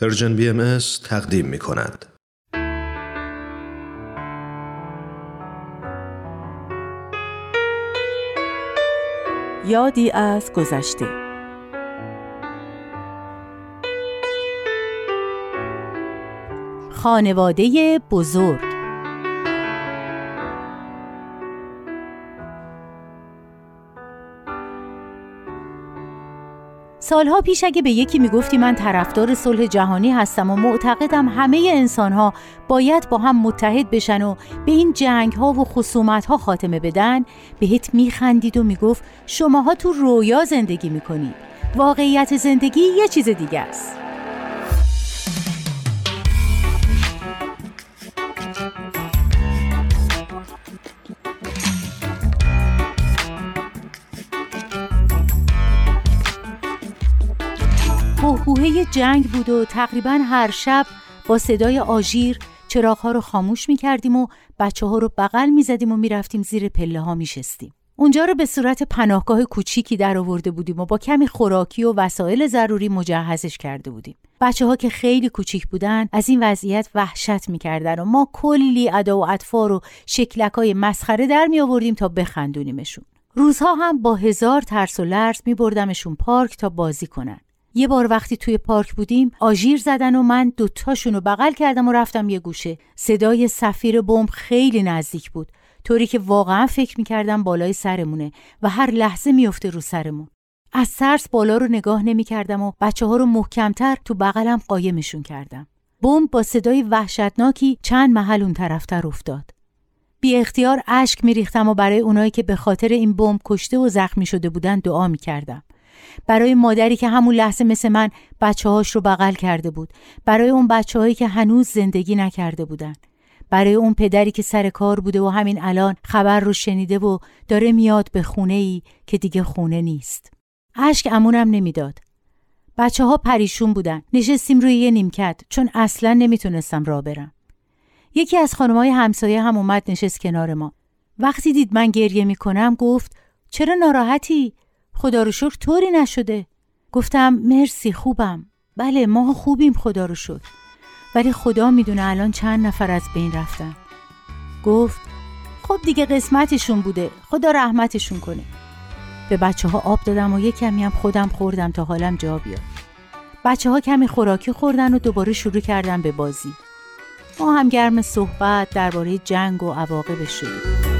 پرژن بی ام تقدیم می کند. یادی از گذشته خانواده بزرگ سالها پیش اگه به یکی می‌گفتی من طرفدار صلح جهانی هستم و معتقدم همه انسانها باید با هم متحد بشن و به این جنگ ها و خصومت ها خاتمه بدن بهت میخندید و می‌گفت شماها تو رویا زندگی می‌کنید. واقعیت زندگی یه چیز دیگه است. بهبوهه جنگ بود و تقریبا هر شب با صدای آژیر چراغها رو خاموش می کردیم و بچه ها رو بغل می زدیم و می رفتیم زیر پله ها می شستیم. اونجا رو به صورت پناهگاه کوچیکی در آورده بودیم و با کمی خوراکی و وسایل ضروری مجهزش کرده بودیم. بچه ها که خیلی کوچیک بودن از این وضعیت وحشت می‌کردن و ما کلی ادا و اطفار و شکلک های مسخره در می آوردیم تا بخندونیمشون. روزها هم با هزار ترس و لرز می بردمشون پارک تا بازی کنن. یه بار وقتی توی پارک بودیم آژیر زدن و من دوتاشون رو بغل کردم و رفتم یه گوشه. صدای سفیر بمب خیلی نزدیک بود. طوری که واقعا فکر می‌کردم بالای سرمونه و هر لحظه میفته رو سرمون. از ترس بالا رو نگاه نمی‌کردم و بچه ها رو محکمتر تو بغلم قایمشون کردم. بمب با صدای وحشتناکی چند محل اون طرفتر افتاد. بی اختیار اشک میریختم و برای اونایی که به خاطر این بمب کشته و زخمی شده بودن دعا می‌کردم. برای مادری که همون لحظه مثل من بچه هاش رو بغل کرده بود. برای اون بچه هایی که هنوز زندگی نکرده بودن. برای اون پدری که سر کار بوده و همین الان خبر رو شنیده و داره میاد به خونه ای که دیگه خونه نیست. اشک امونم نمی‌داد. بچه ها پریشون بودن. نشستیم روی یه نیمکت. چون اصلا نمی‌تونستم را برم. یکی از خانمای همسایه هم اومد نشست کنار ما. وقتی دید من گریه می‌کنم گفت چرا ناراحتی؟ خدا رو شکر طوری نشده. گفتم مرسی خوبم. بله ما خوبیم خدا رو شکر. ولی خدا می‌دونه الان چند نفر از بین رفتن. گفت خب دیگه قسمتشون بوده. خدا رحمتشون کنه. به بچه ها آب دادم و یک کمی هم خودم خوردم تا حالم جا بیاد. بچه ها کمی خوراکی خوردن و دوباره شروع کردن به بازی. ما هم گرم صحبت درباره جنگ و عواقبش شدیم.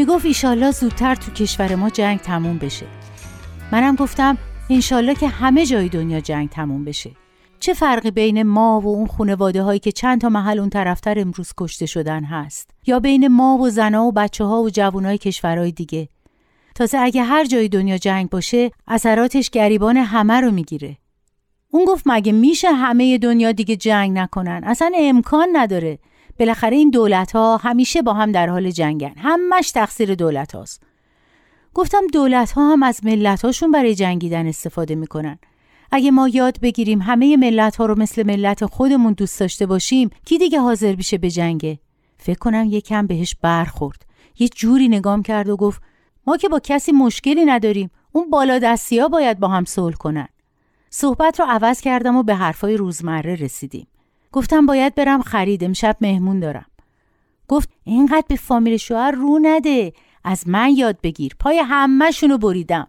می‌گفت ایشالله زودتر تو کشور ما جنگ تموم بشه. منم گفتم انشالله که همه جای دنیا جنگ تموم بشه. چه فرقی بین ما و اون خانواده هایی که چند تا محل اون طرفتر امروز کشته شدن هست؟ یا بین ما و زنا و بچه ها و جوانای کشورهای دیگه؟ تازه اگه هر جای دنیا جنگ باشه اثراتش گریبان همه رو می‌گیره. اون گفت مگه میشه همه دنیا دیگه جنگ نکنن؟ اصلا امکان نداره. بالاخره این دولت ها همیشه با هم در حال جنگن. همش تقصیر دولت هاست گفتم دولت ها هم از ملت هاشون برای جنگیدن استفاده می‌کنن. اگه ما یاد بگیریم همه ملت ها رو مثل ملت خودمون دوست داشته باشیم کی دیگه حاضر بشه به جنگه؟ فکر کنم یکم بهش برخورد. یه جوری نگام کرد و گفت ما که با کسی مشکلی نداریم. اون بالا دستی ها باید با هم صلح کنن. صحبت رو عوض کردم و به حرفای روزمره رسیدیم. گفتم باید برم خرید امشب مهمون دارم. گفت اینقدر به فامیل شوهر رو نده از من یاد بگیر. پای همهشونو بریدم.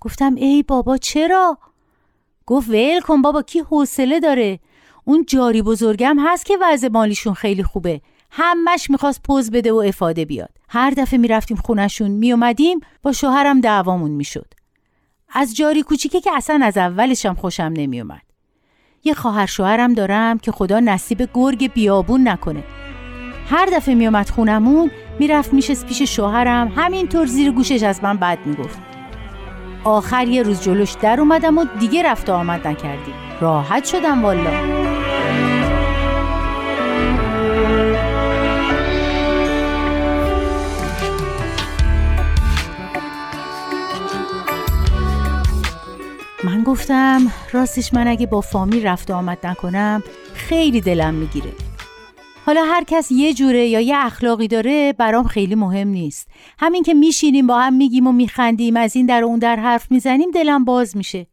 گفتم ای بابا چرا؟ گفت ول کن بابا کی حوصله داره؟ اون جاری بزرگم هست که وضع مالیشون خیلی خوبه. همش می‌خواست پوز بده و افاده بیاد. هر دفعه می‌رفتیم خونشون میومدیم با شوهرم دعوامون می‌شد. از جاری کوچیکه که اصلا از اولشم خوشم نمیومد یه خواهر شوهرم دارم که خدا نصیب گرگ بیابون نکنه. هر دفعه میومد خونمون می‌رفت میشست پیش شوهرم همینطور زیر گوشش از من بد می‌گفت. آخر یه روز جلوش در اومدم و دیگه رفت آمد نکردی راحت شدم والا. من گفتم راستش من اگه با فامیل رفت آمد نکنم خیلی دلم می‌گیره. حالا هر کس یه جوره یا یه اخلاقی داره برام خیلی مهم نیست. همین که میشینیم با هم میگیم و میخندیم از این در اون در حرف می‌زنیم دلم باز میشه.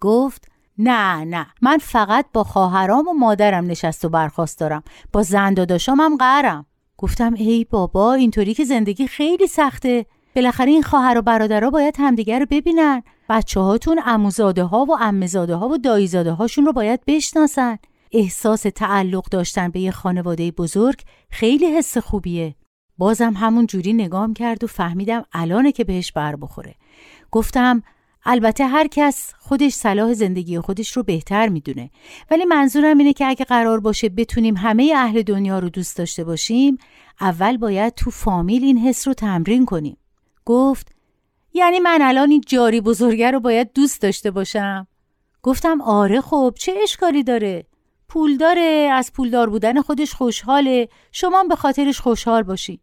گفت نه نه. من فقط با خواهرام و مادرم نشست و برخواست دارم. با زنداداشام هم قرم گفتم ای بابا اینطوری که زندگی خیلی سخته. بالاخره این خواهر و برادرها باید همدیگر رو ببینن. بچه هاتون اموزاده ها و امزاده ها و دایزاده هاشون رو باید بشناسن. احساس تعلق داشتن به یه خانواده بزرگ خیلی حس خوبیه. بازم همون جوری نگام کرد و فهمیدم الانه که بهش بر بخوره. گفتم البته هر کس خودش صلاح زندگی خودش رو بهتر می‌دونه. ولی منظورم اینه که اگه قرار باشه بتونیم همه اهل دنیا رو دوست داشته باشیم اول باید تو فامیل این حس رو تمرین کنیم. گفت یعنی من الان این جاری بزرگه رو باید دوست داشته باشم. گفتم آره خب چه اشکالی داره؟ پول داره از پولدار بودن خودش خوشحاله شما به خاطرش خوشحال باشید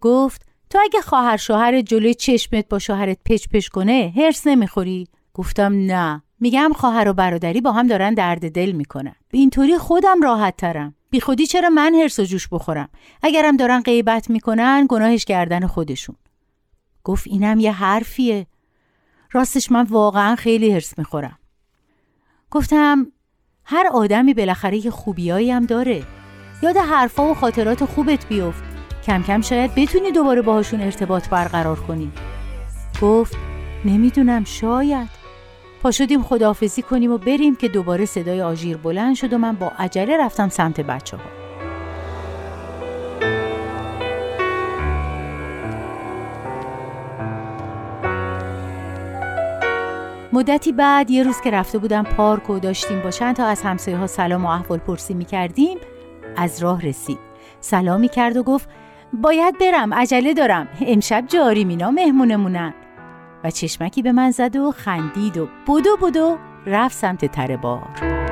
گفت تو اگه خواهر شوهر جلوی چشمت با شوهرت پچ پچ کنه هرس نمی‌خوری. گفتم نه. میگم خواهر و برادری با هم دارن درد دل می‌کنن. به اینطوری خودم راحت ترم. بی خودی چرا من هرس و جوش بخورم؟ اگرم دارن غیبت می‌کنن گناهش گردن خودشون. گفت اینم یه حرفیه. راستش من واقعا خیلی هرس می‌خورم. گفتم هر آدمی بالاخره یه خوبیایی هم داره. یاد حرفا و خاطرات خوبت بیفت. کم کم شاید بتونی دوباره باهاشون ارتباط برقرار کنی. گفت نمی‌دونم شاید. پا شدیم خداحافظی کنیم و بریم که دوباره صدای آژیر بلند شد و من با عجله رفتم سمت بچه ها. مدتی بعد یه روز که رفته بودم پارک و داشتیم با چند تا از همسایه ها سلام و احوال پرسی می کردیم از راه رسید. سلامی کرد و گفت باید برم عجله دارم. امشب جاری مینا مهمونمونن. و چشمکی به من زد و خندید و بدو بدو رفت سمت تره بار.